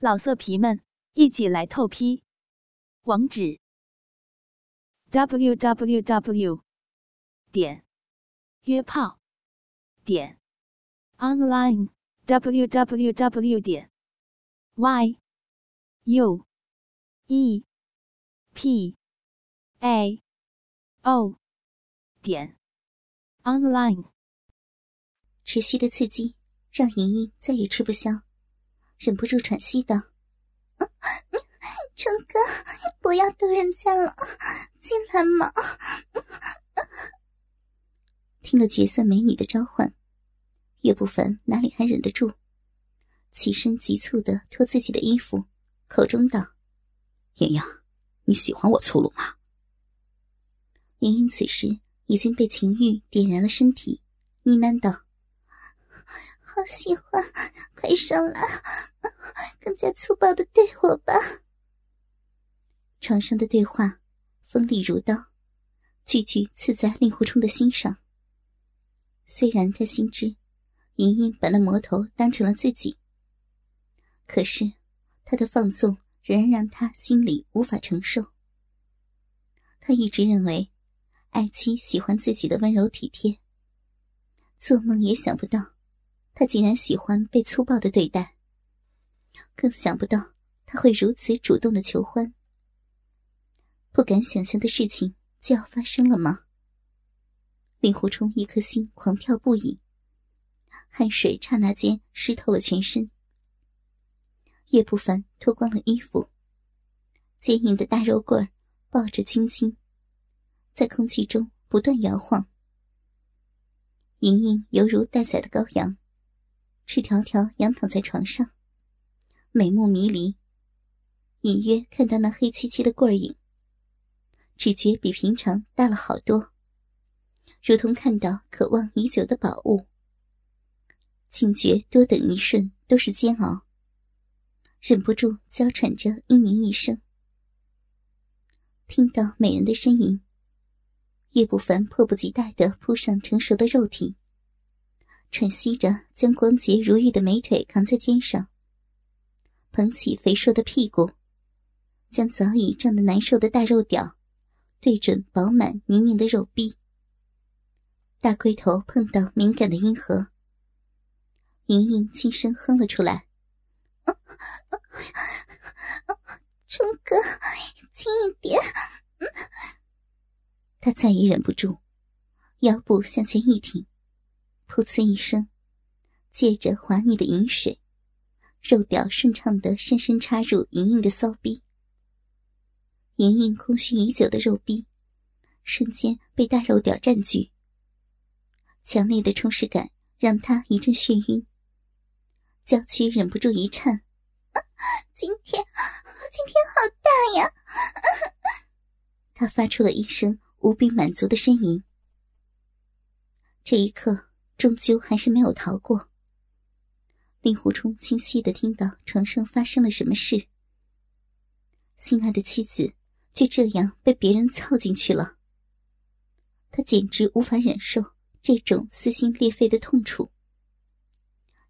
老色皮们，一起来透批！网址：w w w 点约炮点 online w w w 点 y u e p a o 点 online。持续的刺激让莹莹再也吃不消。忍不住喘息道：“成哥，不要逗人家了，进来嘛！”听了绝色美女的召唤，岳不凡哪里还忍得住，起身急促的脱自己的衣服，口中道：“莹莹，你喜欢我粗鲁吗？”莹莹此时已经被情欲点燃了身体，呢喃道。好喜欢，快上来，更加粗暴的对我吧。床上的对话锋利如刀，句句刺在令狐冲的心上。虽然他心知莹莹把那魔头当成了自己，可是他的放纵仍然让他心里无法承受。他一直认为爱妻喜欢自己的温柔体贴，做梦也想不到。他竟然喜欢被粗暴的对待，更想不到他会如此主动的求欢。不敢想象的事情就要发生了吗？令狐冲一颗心狂跳不已，汗水刹那间湿透了全身。岳不凡脱光了衣服，坚硬的大肉棍抱着青青，在空气中不断摇晃。莹莹犹如待宰的羔羊。赤条条仰躺在床上，美目迷离，隐约看到那黑漆漆的棍影，只觉比平常大了好多，如同看到渴望已久的宝物。竟觉多等一瞬都是煎熬，忍不住娇喘着嘤咛一声。听到美人的呻吟，叶不凡迫不及待地扑上成熟的肉体。喘息着，将光洁如玉的美腿扛在肩上，捧起肥硕的屁股，将早已胀得难受的大肉屌对准饱满泥泞的肉壁。大龟头碰到敏感的阴核，莹莹轻声哼了出来：“冲哥，轻一点。”他再也忍不住，腰部向前一挺。噗呲一声，借着滑腻的饮水，肉屌顺畅的深深插入莹莹的骚逼。莹莹空虚已久的肉逼，瞬间被大肉屌占据。强烈的充实感让她一阵眩晕，娇躯忍不住一颤。今天，今天好大呀！她发出了一声无比满足的呻吟。这一刻。终究还是没有逃过。令狐冲清晰的听到床上发生了什么事，心爱的妻子就这样被别人操进去了。他简直无法忍受这种撕心裂肺的痛楚，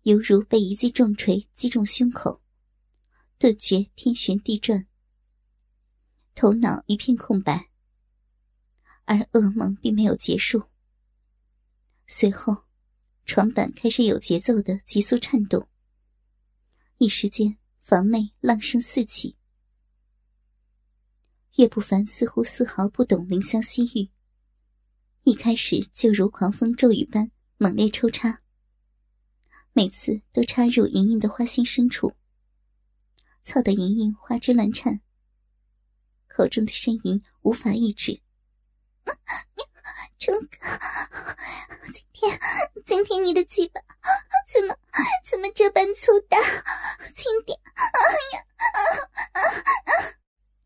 犹如被一记重锤击中胸口，顿觉天旋地转，头脑一片空白。而噩梦并没有结束，随后。床板开始有节奏的急速颤动，一时间房内浪声四起。岳不凡似乎丝毫不懂怜香惜玉，一开始就如狂风骤雨般猛烈抽插，每次都插入莹莹的花心深处，操得莹莹花枝乱颤，口中的呻吟无法抑制。冲哥，天今天你的鸡巴怎么怎么这般粗大？轻点！哎呀！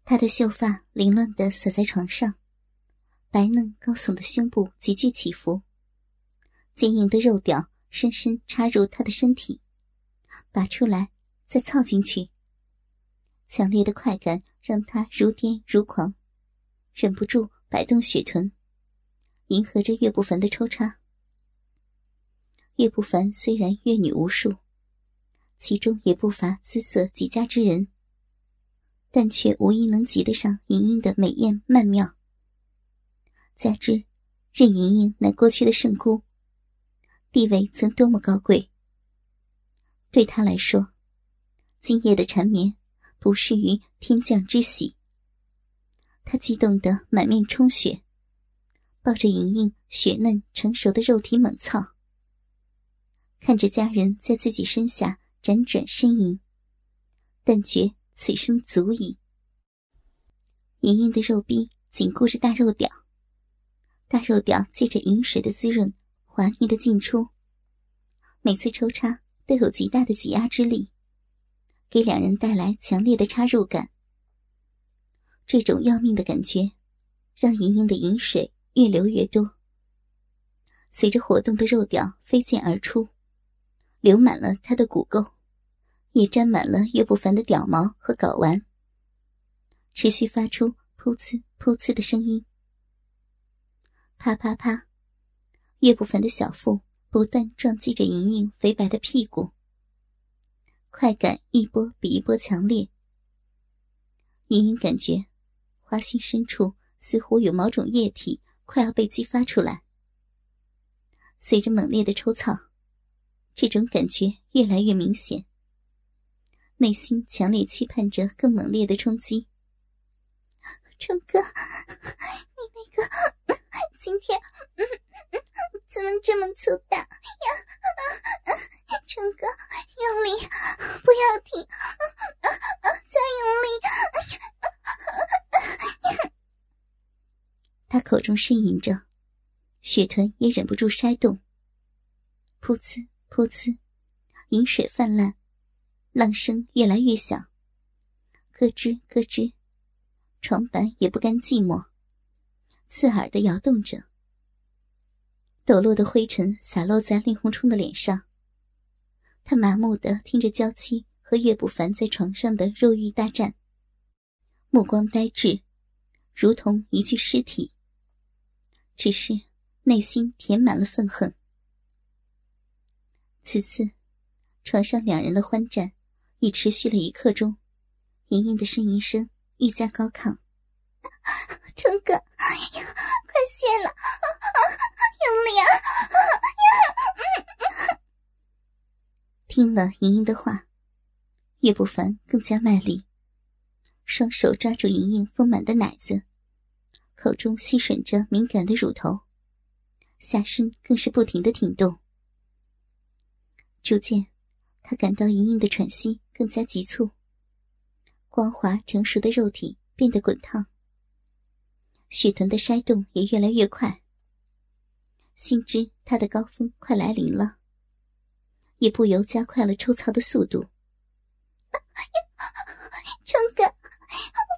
他的秀发凌乱的洒在床上，白嫩高耸的胸部急剧起伏，坚硬的肉屌深深插入他的身体，拔出来再操进去。强烈的快感让他如癫如狂，忍不住摆动雪臀。迎合着岳不凡的抽插，岳不凡虽然阅女无数，其中也不乏姿色极佳之人，但却无一能及得上莹莹的美艳曼妙。加之任莹莹乃过去的圣姑，地位曾多么高贵，对他来说，今夜的缠绵不适于天降之喜。他激动得满面充血，抱着莹莹雪嫩成熟的肉体猛操，看着家人在自己身下。辗转呻吟，但觉此生足矣。莹莹的肉臂紧箍着大肉屌，大肉屌借着饮水的滋润，滑腻的进出。每次抽插都有极大的挤压之力，给两人带来强烈的插入感。这种要命的感觉，让莹莹的饮水越流越多，随着活动的肉屌飞溅而出。流满了他的骨垢，也沾满了岳不凡的屌毛和睾丸，持续发出噗呲噗呲的声音。啪啪啪，岳不凡的小腹不断撞击着莹莹肥白的屁股，快感一波比一波强烈。莹莹感觉花心深处似乎有某种液体快要被激发出来，随着猛烈的抽操。这种感觉越来越明显，内心强烈期盼着更猛烈的冲击。春哥，你那个今天怎么这么粗大呀？成哥，用力，不要停，再用力！他口中呻吟着，血臀也忍不住筛动，噗呲。噗呲，饮水泛滥，浪声越来越响。咯吱咯吱，床板也不甘寂寞，刺耳的摇动着。抖落的灰尘洒落在令狐冲的脸上，他麻木的听着娇妻和岳不凡在床上的肉欲大战，目光呆滞，如同一具尸体。只是内心填满了愤恨。此次，床上两人的欢战已持续了一刻钟，莹莹的呻吟声愈加高亢。成哥，快泄了，用力啊！听了莹莹的话，岳不凡更加卖力，双手抓住莹莹丰满的奶子，口中吸吮着敏感的乳头，下身更是不停的挺动。逐渐，他感到莹莹的喘息更加急促，光滑成熟的肉体变得滚烫，血臀的筛动也越来越快。心知他的高峰快来临了，也不由加快了抽操的速度。成哥，我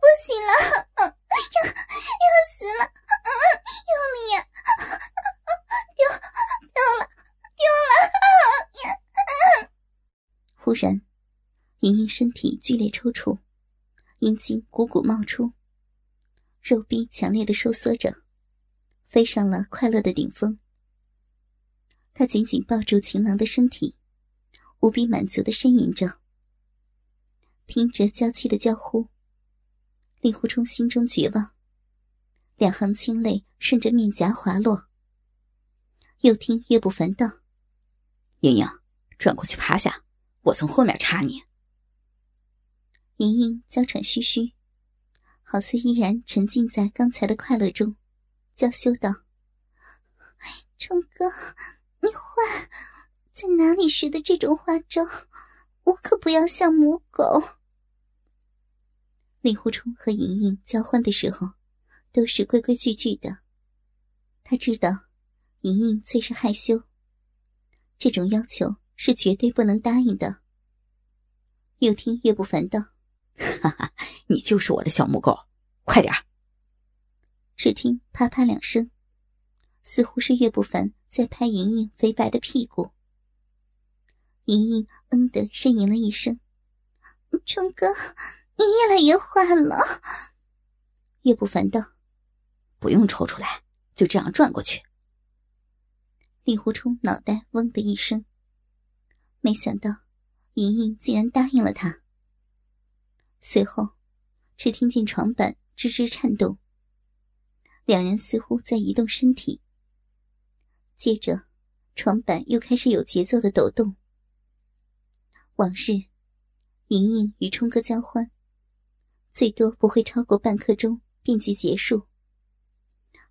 不行了，要要死了，用力呀！丢丢了，丢了！忽然，莹莹身体剧烈抽搐，阴茎汩汩冒出，肉壁强烈的收缩着，飞上了快乐的顶峰。她紧紧抱住情郎的身体，无比满足的呻吟着，听着娇妻的娇呼，令狐冲心中绝望，两行清泪顺着面颊滑落。又听岳不凡道：“莹莹，转过去趴下。”我从后面插你。莹莹娇喘吁吁，好似依然沉浸在刚才的快乐中，娇羞道：“冲哥，你坏，在哪里学的这种花招？我可不要像母狗。”令狐冲和莹莹交欢的时候，都是规规矩矩的。他知道，莹莹最是害羞，这种要求。是绝对不能答应的。又听岳不凡道：“哈哈，你就是我的小母狗，快点只听啪啪两声，似乎是岳不凡在拍莹莹肥白的屁股。莹莹嗯的呻吟了一声：“冲哥，你越来越坏了。”岳不凡道：“不用抽出来，就这样转过去。”令狐冲脑袋嗡的一声。没想到，莹莹竟然答应了他。随后，只听见床板吱吱颤动，两人似乎在移动身体。接着，床板又开始有节奏的抖动。往日，莹莹与冲哥交欢，最多不会超过半刻钟便即结束。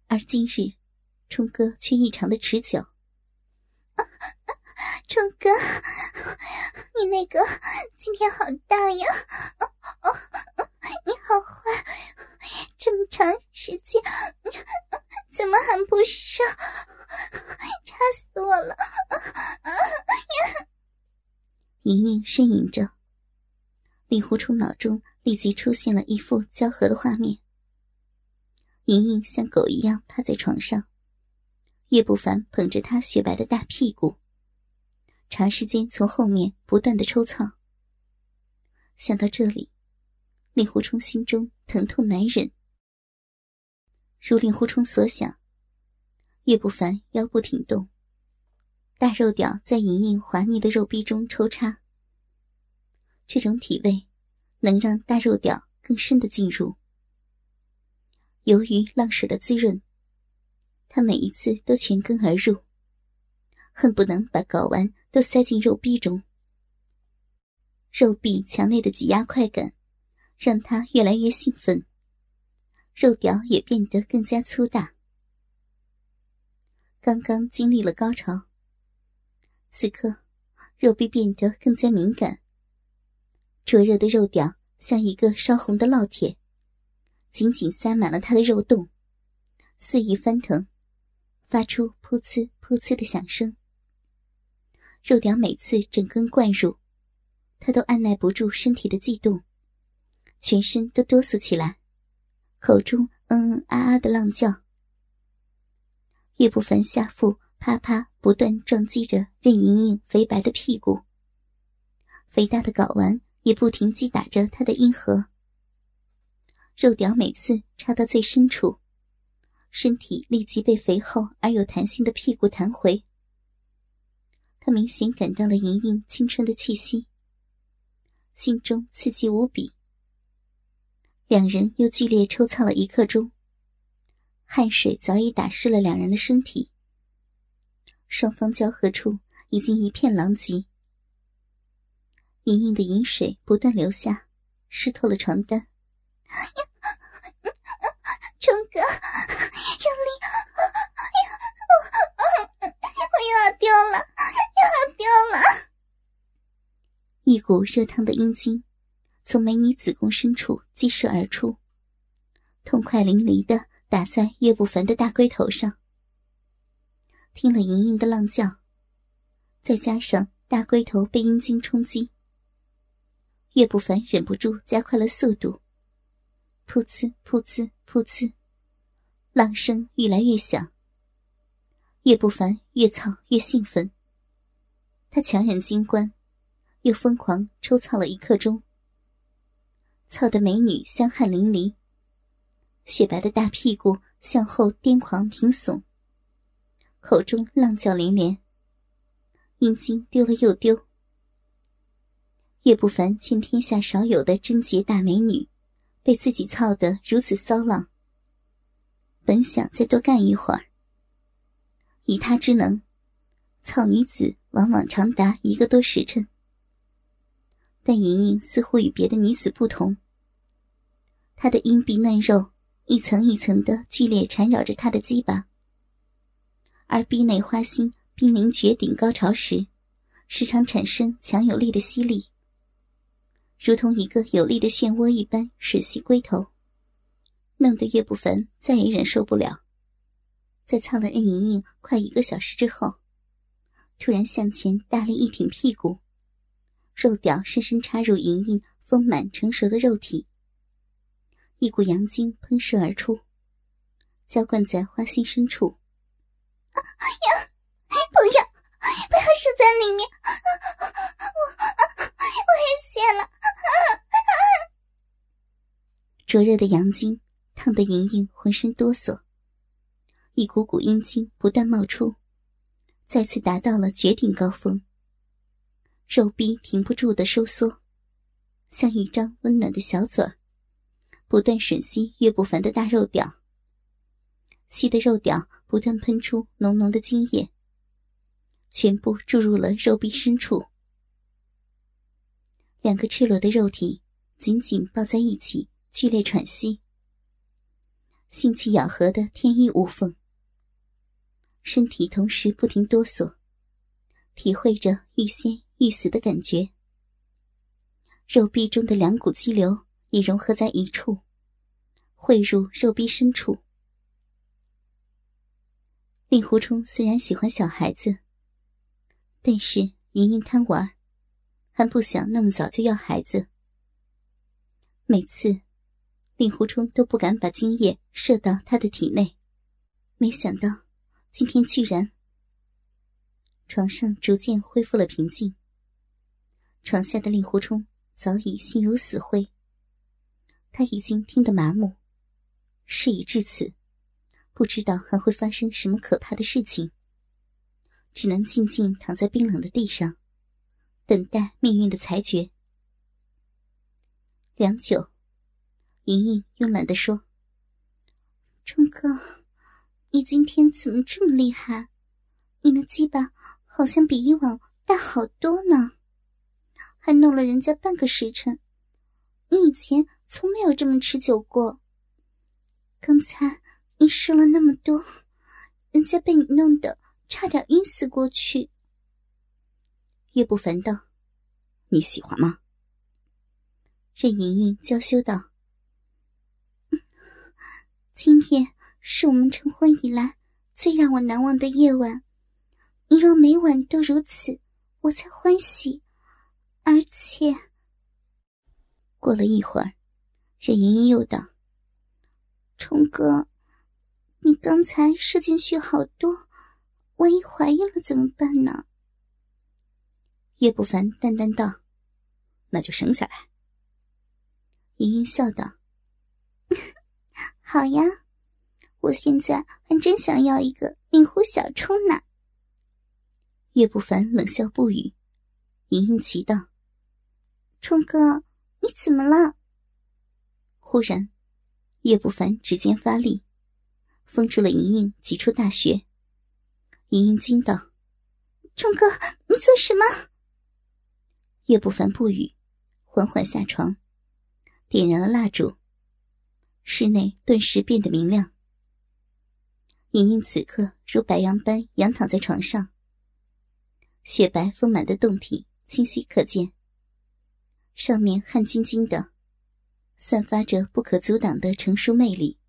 而今日，冲哥却异常的持久。冲哥，你那个今天好大呀！哦哦你好坏，这么长时间怎么还不上？差死我了！莹莹呻吟着，令狐冲脑中立即出现了一幅交合的画面。莹莹像狗一样趴在床上，岳不凡捧着她雪白的大屁股，长时间从后面不断的抽操。想到这里，令狐冲心中疼痛难忍。如令狐冲所想，岳不凡腰部挺动。大肉屌在莹莹滑腻的肉壁中抽插，这种体位能让大肉屌更深的进入。由于浪水的滋润，他每一次都全根而入，恨不能把睾丸都塞进肉壁中。肉壁强烈的挤压快感，让他越来越兴奋，肉屌也变得更加粗大。刚刚经历了高潮。此刻，肉壁变得更加敏感。灼热的肉屌像一个烧红的烙铁，紧紧塞满了他的肉洞，肆意翻腾，发出噗呲噗呲的响声。肉屌每次整根灌入，他都按耐不住身体的悸动，全身都哆嗦起来，口中嗯嗯啊啊的浪叫。岳不凡下腹。啪啪，不断撞击着任盈盈肥白的屁股，肥大的睾丸也不停击打着他的阴核。肉屌每次插到最深处，身体立即被肥厚而有弹性的屁股弹回。他明显感到了莹莹青春的气息，心中刺激无比。两人又剧烈抽操了一刻钟，汗水早已打湿了两人的身体。双方交合处已经一片狼藉，莹莹的饮水不断流下，湿透了床单。冲哥，用力！我我要丢了，要了！一股热烫的阴茎从美女子宫深处激射而出，痛快淋漓的打在岳不凡的大龟头上。听了莹莹的浪叫，再加上大龟头被阴茎冲击，岳不凡忍不住加快了速度。噗呲噗呲噗呲，浪声越来越响。岳不凡越操越兴奋，他强忍精关，又疯狂抽操了一刻钟，操得美女香汗淋漓，雪白的大屁股向后癫狂挺耸。口中浪叫连连，阴茎丢了又丢。岳不凡见天下少有的贞洁大美女，被自己操得如此骚浪，本想再多干一会儿。以他之能，操女子往往长达一个多时辰。但莹莹似乎与别的女子不同，她的阴蒂嫩肉一层一层的剧烈缠绕着她的鸡巴。而逼内花心濒临绝顶高潮时，时常产生强有力的吸力，如同一个有力的漩涡一般吮吸龟头，弄得岳不凡再也忍受不了。在操了任盈盈快一个小时之后，突然向前大力一挺屁股，肉屌深深插入莹莹丰满成熟的肉体，一股阳精喷射而出，浇灌在花心深处。呀！不要，不要射在里面！我我也泄了！灼热的阳精烫得莹莹浑身哆嗦，一股股阴精不断冒出，再次达到了绝顶高峰。肉壁停不住的收缩，像一张温暖的小嘴儿，不断吮吸岳不凡的大肉屌，吸的肉屌不断喷出浓浓的精液，全部注入了肉壁深处。两个赤裸的肉体紧紧抱在一起，剧烈喘息，性器咬合的天衣无缝，身体同时不停哆嗦，体会着欲仙欲死的感觉。肉壁中的两股激流已融合在一处，汇入肉壁深处。令狐冲虽然喜欢小孩子，但是莹莹贪玩。还不想那么早就要孩子。每次，令狐冲都不敢把精液射到他的体内，没想到今天居然。床上逐渐恢复了平静。床下的令狐冲早已心如死灰，他已经听得麻木。事已至此，不知道还会发生什么可怕的事情，只能静静躺在冰冷的地上。等待命运的裁决。良久，莹莹慵懒地说：“冲哥，你今天怎么这么厉害？你的鸡巴好像比以往大好多呢，还弄了人家半个时辰。你以前从没有这么持久过。刚才你射了那么多，人家被你弄得差点晕死过去。”岳不凡道：“你喜欢吗？”任盈盈娇羞道：“今天是我们成婚以来最让我难忘的夜晚。你若每晚都如此，我才欢喜。而且……”过了一会儿，任盈盈又道：“冲哥，你刚才射进去好多，万一怀孕了怎么办呢？”岳不凡淡淡道：“那就生下来。”盈盈笑道：“好呀，我现在还真想要一个令狐小冲呢。”岳不凡冷笑不语。盈盈奇道：“冲哥，你怎么了？”忽然，岳不凡指尖发力，封住了盈盈几处大穴。盈盈惊道：“冲哥，你做什么？”岳不凡不语，缓缓下床，点燃了蜡烛。室内顿时变得明亮。莹莹此刻如白羊般仰躺在床上，雪白丰满的胴体清晰可见，上面汗津津的，散发着不可阻挡的成熟魅力。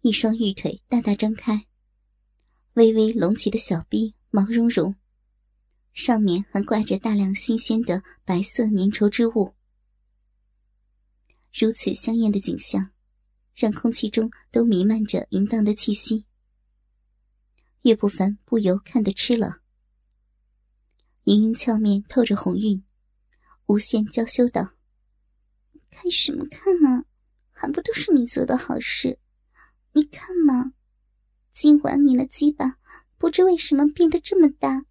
一双玉腿大大张开，微微隆起的小臂毛茸茸。上面还挂着大量新鲜的白色粘稠之物，如此香艳的景象，让空气中都弥漫着淫荡的气息。岳不凡不由看得痴了。盈盈俏面透着红晕，无限娇羞道：“看什么看啊？还不都是你做的好事？你看嘛，今晚你的鸡巴不知为什么变得这么大。”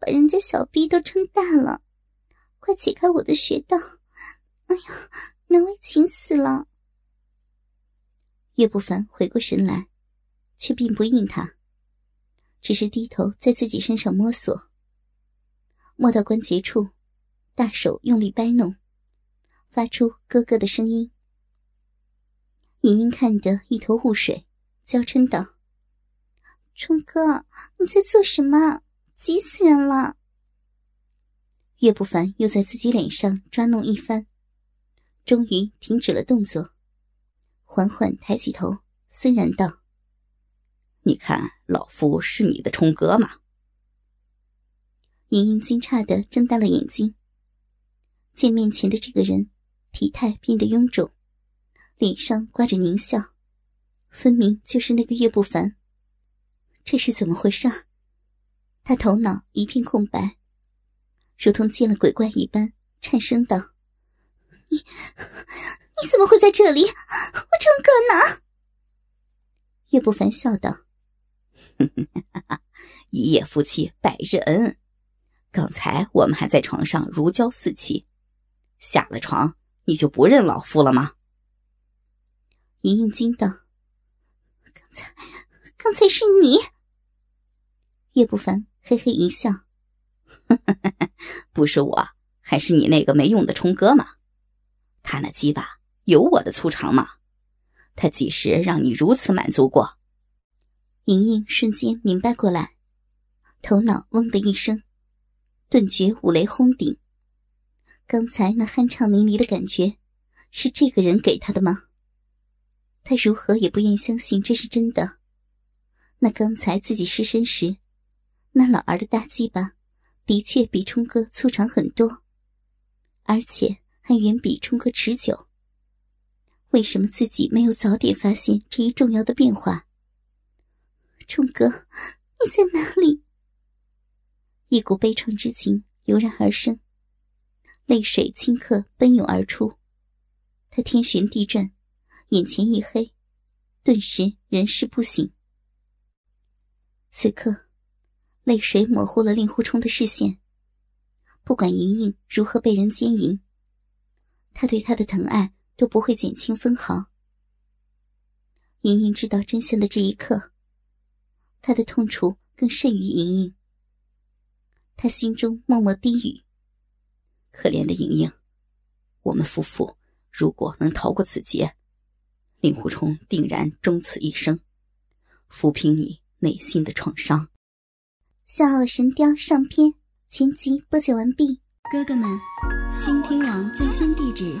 把人家小臂都撑大了，快解开我的穴道！哎呀，难为情死了。岳不凡回过神来，却并不应他，只是低头在自己身上摸索，摸到关节处，大手用力掰弄，发出咯咯的声音。莹莹看得一头雾水，娇嗔道：“冲哥，你在做什么？”急死人了！岳不凡又在自己脸上抓弄一番，终于停止了动作，缓缓抬起头，森然道：“你看，老夫是你的冲哥吗？”莹莹惊诧的睁大了眼睛，见面前的这个人体态变得臃肿，脸上挂着狞笑，分明就是那个岳不凡。这是怎么回事？他头脑一片空白，如同见了鬼怪一般，颤声道：“你，你怎么会在这里？我冲哥呢？”岳不凡笑道：“一夜夫妻百日恩，刚才我们还在床上如胶似漆，下了床你就不认老夫了吗？莹莹惊道：“刚才，刚才是你。”岳不凡嘿嘿一笑：“不是我，还是你那个没用的冲哥吗？他那鸡巴有我的粗长吗？他几时让你如此满足过？”莹莹瞬间明白过来，头脑嗡的一声，顿觉五雷轰顶。刚才那酣畅淋漓的感觉，是这个人给他的吗？他如何也不愿相信这是真的。那刚才自己失身时。那老儿的大鸡巴，的确比冲哥粗长很多，而且还远比冲哥持久。为什么自己没有早点发现这一重要的变化？冲哥，你在哪里？一股悲怆之情油然而生，泪水顷刻奔涌而出。他天旋地转，眼前一黑，顿时人事不省。此刻。泪水模糊了令狐冲的视线。不管莹莹如何被人奸淫，他对她的疼爱都不会减轻分毫。莹莹知道真相的这一刻，她的痛楚更甚于莹莹。她心中默默低语：“可怜的莹莹，我们夫妇如果能逃过此劫，令狐冲定然终此一生，抚平你内心的创伤。”《笑傲神雕》上篇全集播讲完毕，哥哥们，倾听网最新地址，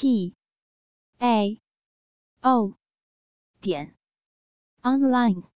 p a o 点 online。